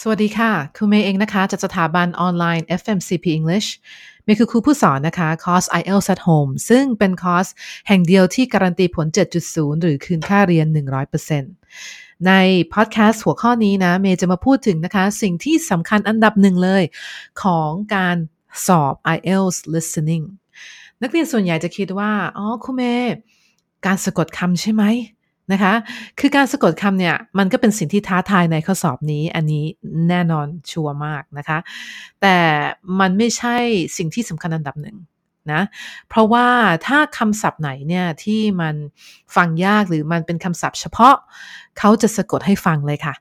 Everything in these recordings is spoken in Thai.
สวัสดีค่ะ ครูเมย์เองนะคะ จากสถาบันออนไลน์ FMCP English เมย์คือครูผู้สอนนะคะ คอร์ส IELTS at Home ซึ่งเป็นคอร์สแห่งเดียวที่การันตีผล 7.0 หรือคืนค่าเรียน 100%ในพอดแคสต์หัวข้อนี้นะ เมย์จะมาพูดถึงนะคะ สิ่งที่สำคัญอันดับหนึ่งเลย ของการสอบ IELTS listening นักเรียนส่วนใหญ่จะคิดว่า อ๋อครูเมย์การสะกดคำใช่ไหม นะคะ คือการสะกดคำเนี่ยมันก็เป็นสิ่งที่ท้าทายในข้อสอบนี้ อันนี้แน่นอนชัวร์มากนะคะ แต่มันไม่ใช่สิ่งที่สำคัญอันดับหนึ่งนะ เพราะว่าถ้าคำศัพท์ไหนเนี่ยที่มันฟังยากหรือมันเป็นคำศัพท์เฉพาะเขาจะสะกดให้ฟังเลยค่ะ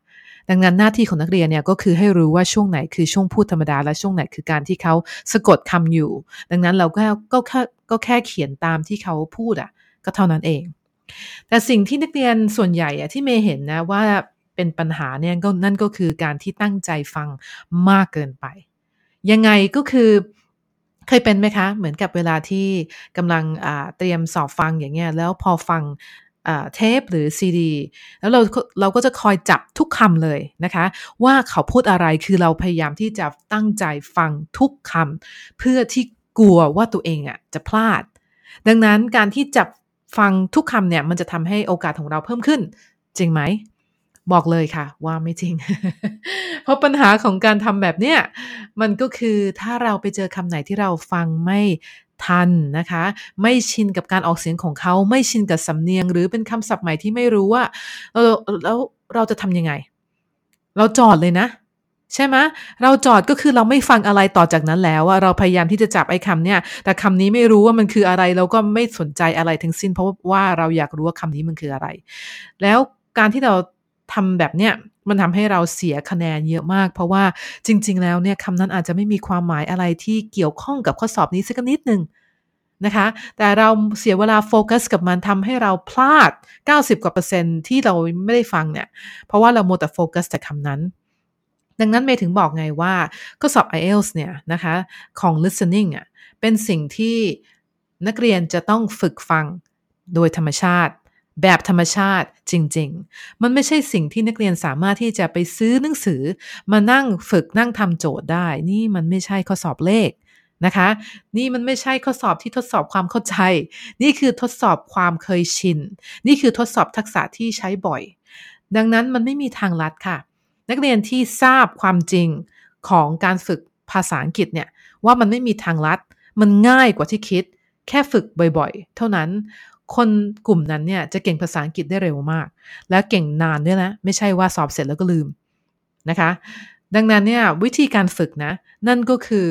ดังนั้นหน้าที่ของนักเรียนเนี่ยก็คือให้รู้ว่าช่วงไหนคือช่วงพูดธรรมดาและช่วงไหนคือการที่เขาสะกดคำอยู่ ดังนั้นเราก็ก็แค่ก็แค่เขียนตามที่เขาพูดอะ่ะ ก็เท่านั้นเอง แต่สิ่งที่นักเรียนส่วนใหญ่อะที่เมย์เห็นนะว่าเป็นปัญหาเนี่ยก็นั่นก็คือการที่ตั้งใจฟังมากเกินไป ยังไงก็คือเคยเป็นไหมคะ เหมือนกับเวลาที่กำลังเตรียมสอบฟังอย่างเงี้ยแล้วพอฟังเทปหรือซีดี แล้วเราเราก็จะคอยจับทุกคำเลยนะคะ ว่าเขาพูดอะไรคือเราพยายามที่จะตั้งใจฟังทุกคำเพื่อที่กลัวว่าตัวเองอะจะพลาด ดังนั้นการที่จับ ฟังทุกคำเนี่ยมันจะทำให้โอกาสของเราเพิ่มขึ้น จริงไหม บอกเลยค่ะ ว่าไม่จริง เพราะปัญหาของการทำแบบเนี้ยมันก็คือถ้าเราไปเจอคำไหนที่เราฟังไม่ทันนะคะ ไม่ชินกับการออกเสียงของเขาไม่ชินกับสำเนียง หรือเป็นคำศัพท์ใหม่ที่ไม่รู้ว่าเออแล้วเราจะทำยังไง เราจอดเลยนะ ใช่ไหมเราจอดก็คือเราไม่ฟังอะไรต่อจากนั้นแล้วว่าเราพยายามที่จะจับไอ้คำเนี่ย แต่คำนี้ไม่รู้ว่ามันคืออะไรเราก็ไม่สนใจอะไรทั้งสิ้น เพราะว่าเราอยากรู้ว่าคำนี้มันคืออะไร แล้วการที่เราทำแบบเนี้ยมันทำให้เราเสียคะแนนเยอะมาก เพราะว่าจริง ๆ แล้วเนี่ยคำนั้นอาจจะไม่มีความหมายอะไรที่เกี่ยวข้องกับข้อสอบนี้สักนิดหนึ่งนะคะ แต่เราเสียเวลาโฟกัสกับมันทำให้เราพลาด 90 กว่าเปอร์เซ็นต์ที่เราไม่ได้ฟังเนี่ย เพราะว่าเรามัวแต่โฟกัสแต่คำนั้น ดังนั้นเมย์ถึงบอกไงว่าข้อสอบ IELTS เนี่ยนะคะของ listening อะเป็นสิ่งที่นักเรียนจะต้องฝึกฟังโดยธรรมชาติ แบบธรรมชาติจริง ๆ มันไม่ใช่สิ่งที่นักเรียนสามารถที่จะไปซื้อหนังสือ มานั่งฝึกนั่งทำโจทย์ได้ นี่มันไม่ใช่ข้อสอบเลขนะคะ นี่มันไม่ใช่ข้อสอบที่ทดสอบความเข้าใจ นี่คือทดสอบความเคยชิน นี่คือทดสอบทักษะที่ใช้บ่อย ดังนั้นมันไม่มีทางลัดค่ะ นักเรียนที่ทราบความจริงของการฝึกภาษาอังกฤษเนี่ยว่ามันไม่มีทางลัด มันง่ายกว่าที่คิด แค่ฝึกบ่อยๆ เท่านั้น คนกลุ่มนั้นเนี่ยจะเก่งภาษาอังกฤษได้เร็วมาก และเก่งนานด้วยนะ ไม่ใช่ว่าสอบเสร็จแล้วก็ลืมนะคะ ดังนั้นเนี่ยวิธีการฝึกนะ นั่นก็คือ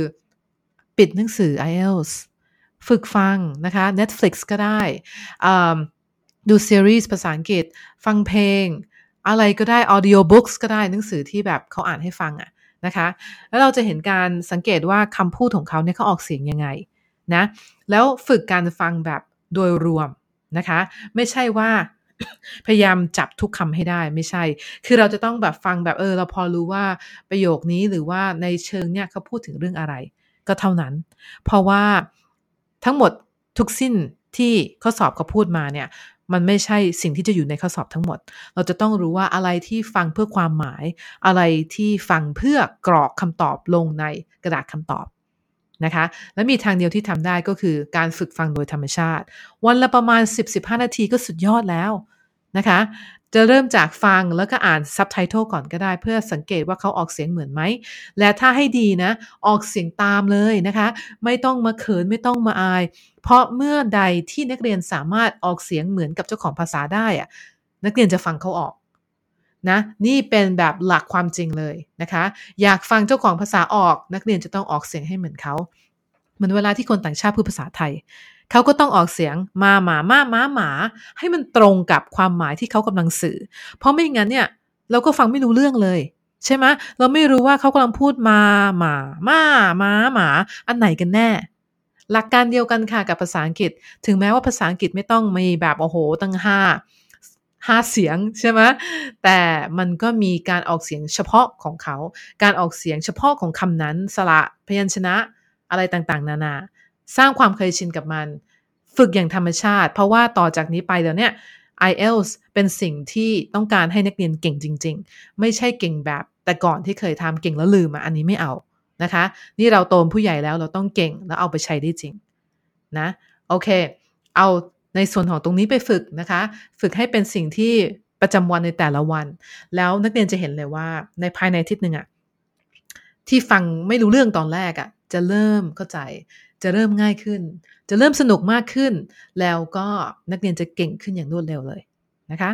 ปิดหนังสือ IELTS ฝึกฟังนะคะ Netflix ก็ได้ดูซีรีส์ภาษาอังกฤษ ฟังเพลง อะไรก็ได้ audio books ก็ได้หนังสือที่แบบเขาอ่านให้ฟังอะนะคะ แล้วเราจะเห็นการสังเกตว่าคำพูดของเขาเนี่ยเขาออกเสียงยังไงนะ แล้วฝึกการฟังแบบโดยรวมนะคะ ไม่ใช่ว่าพยายามจับทุกคำให้ได้ไม่ใช่ คือเราจะต้องแบบฟังแบบเออ เราพอรู้ว่าประโยคนี้หรือว่าในเชิงเนี่ยเขาพูดถึงเรื่องอะไร ก็เท่านั้น เพราะว่าทั้งหมดทุกสิ้นที่ข้อสอบเขาพูดมาเนี่ย มันไม่ใช่สิ่งที่จะอยู่ในข้อสอบทั้งหมด เราจะต้องรู้ว่าอะไรที่ฟังเพื่อความหมาย อะไรที่ฟังเพื่อกรอกคำตอบลงในกระดาษคำตอบนะคะ และมีทางเดียวที่ทำได้ก็คือการฝึกฟังโดยธรรมชาติ วันละประมาณ 10-15 นาทีก็สุดยอดแล้วนะคะ จะเริ่มจากฟังแล้วก็อ่านซับไตเติลก่อนก็ได้ เพื่อสังเกตว่าเขาออกเสียงเหมือนไหม และถ้าให้ดีนะ ออกเสียงตามเลยนะคะ ไม่ต้องมาเขินไม่ต้องมาอาย เพราะเมื่อใดที่นักเรียนสามารถออกเสียงเหมือนกับเจ้าของภาษาได้อะนักเรียนจะฟังเขาออกนะนี่เป็นแบบหลักความจริงเลยนะคะ อยากฟังเจ้าของภาษาออก นักเรียนจะต้องออกเสียงให้เหมือนเขา เหมือนเวลาที่คนต่างชาติพูดภาษาไทย เขาก็ต้องออกเสียงมาหมามาหมาหมา ให้มันตรงกับความหมายที่เขากำลังสื่อ เพราะไม่งั้นเนี่ยเราก็ฟังไม่รู้เรื่องเลย ใช่ไหมเราไม่รู้ว่าเขากำลังพูดมาหมามาหมาหมา อันไหนกันแน่ หลักการเดียวกันค่ะกับภาษาอังกฤษ ถึงแม้ว่าภาษาอังกฤษไม่ต้องมีแบบโอ้โหตั้งห้าห้าเสียงใช่ไหมแต่มันก็มีการออกเสียงเฉพาะของเขา การออกเสียงเฉพาะของคำนั้น สระพยัญชนะอะไรต่างๆ นานา สร้างความเคยชินกับมัน ฝึกอย่างธรรมชาติ เพราะว่าต่อจากนี้ไปเดี๋ยวนี้ IELTS เป็นสิ่งที่ต้องการให้นักเรียนเก่งจริง ๆ ไม่ใช่เก่งแบบแต่ก่อนที่เคยทำเก่งแล้วลืมอะอันนี้ไม่เอานะคะ นี่เราโตมผู้ใหญ่แล้วเราต้องเก่งแล้วเอาไปใช้ได้จริงนะโอเค เอาในส่วนของตรงนี้ไปฝึกนะคะ ฝึกให้เป็นสิ่งที่ประจำวันในแต่ละวัน แล้วนักเรียนจะเห็นเลยว่าในภายในทิศหนึ่งอะที่ฟังไม่รู้เรื่องตอนแรกอะจะเริ่มเข้าใจ จะเริ่มง่ายขึ้น จะเริ่มสนุกมากขึ้น แล้วก็นักเรียนจะเก่งขึ้นอย่างรวดเร็วเลยนะคะ